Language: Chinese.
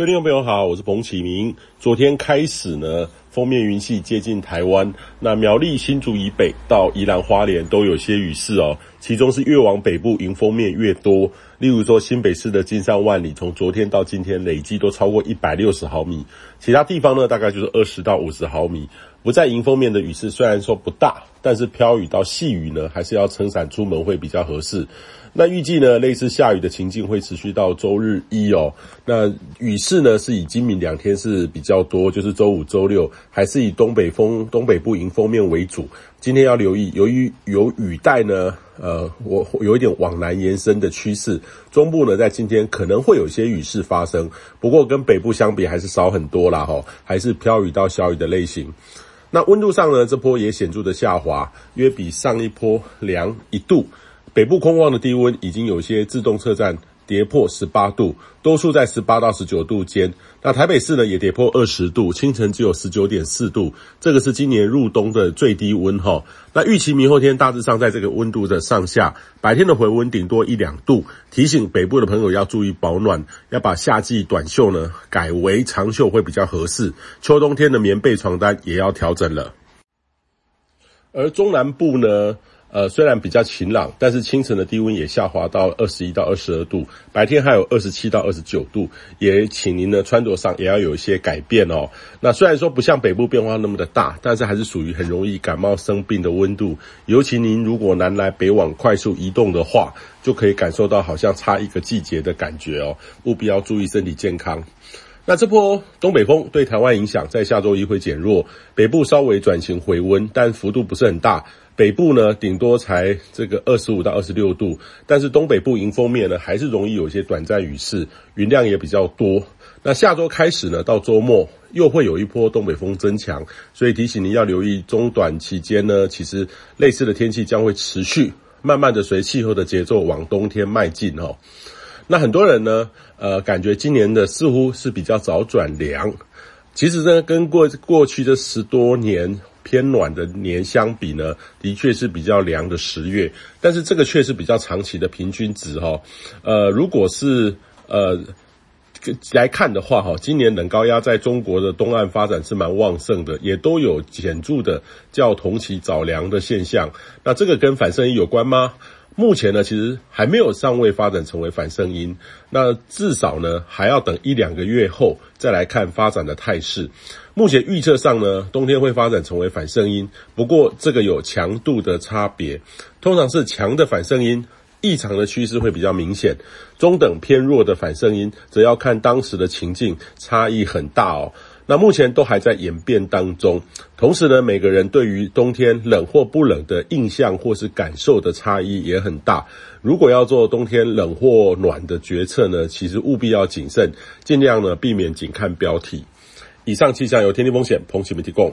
各位听众朋友好，我是彭启明。昨天开始呢，封面云系接近台湾，那苗栗新竹以北到宜兰花莲都有些雨势哦。其中是越往北部迎风面越多，例如说新北市的金山万里，从昨天到今天累计都超过一百六十毫米。其他地方呢，大概就是二十到五十毫米。不在迎风面的雨势虽然说不大，但是飘雨到细雨呢，还是要撑伞出门会比较合适。那预计呢，类似下雨的情境会持续到周日一哦。那雨势呢，是以今明两天是比较多，就是周五、周六还是以东北风、东北部迎风面为主。今天要留意，由于有雨带呢，呃，我有一点往南延伸的趋势，中部呢在今天可能会有些雨势发生，不过跟北部相比还是少很多啦齁，还是飘雨到小雨的类型。那温度上呢，这波也显著的下滑，约比上一波凉一度。北部空旷的低温已经有些自动车站跌破十八度，多数在十八到十九度间。那台北市呢也跌破二十度，清晨只有十九点四度，这个是今年入冬的最低温哈。那预期明后天大致上在这个温度的上下，白天的回温顶多一两度。提醒北部的朋友要注意保暖，要把夏季短袖呢改为长袖会比较合适。秋冬天的棉被床单也要调整了。而中南部呢？呃，虽然比较晴朗，但是清晨的低温也下滑到二十一到二十二度，白天还有二十七到二十九度，也请您呢穿着上也要有一些改变哦。那虽然说不像北部变化那么的大，但是还是属于很容易感冒生病的温度。尤其您如果南来北往快速移动的话，就可以感受到好像差一个季节的感觉哦，务必要注意身体健康。那这波东北风对台湾影响在下周一会减弱，北部稍微转型回温，但幅度不是很大。北部呢，顶多才这个二十五到二十六度，但是东北部迎风面呢，还是容易有一些短暂雨势，云量也比较多。那下周开始呢，到周末又会有一波东北风增强，所以提醒您要留意中短期间呢，其实类似的天气将会持续，慢慢的随气候的节奏往冬天迈进哦。那很多人呢，呃，感觉今年的似乎是比较早转凉，其实呢，跟过过去的十多年。偏暖的年相比呢，的确是比较凉的十月，但是这个却是比较长期的平均值哈。呃，如果是呃来看的话哈，今年冷高压在中国的东岸发展是蛮旺盛的，也都有显著的较同期早凉的现象。那这个跟反圣婴有关吗？目前呢，其实还没有尚未发展成为反声音，那至少呢还要等一两个月后再来看发展的态势。目前预测上呢，冬天会发展成为反声音，不过这个有强度的差别，通常是强的反声音，异常的趋势会比较明显，中等偏弱的反声音则要看当时的情境，差异很大哦。那目前都还在演变当中，同时呢，每个人对于冬天冷或不冷的印象或是感受的差异也很大。如果要做冬天冷或暖的决策呢，其实务必要谨慎，尽量呢避免仅看标题。以上气象由天气风险彭启明提供。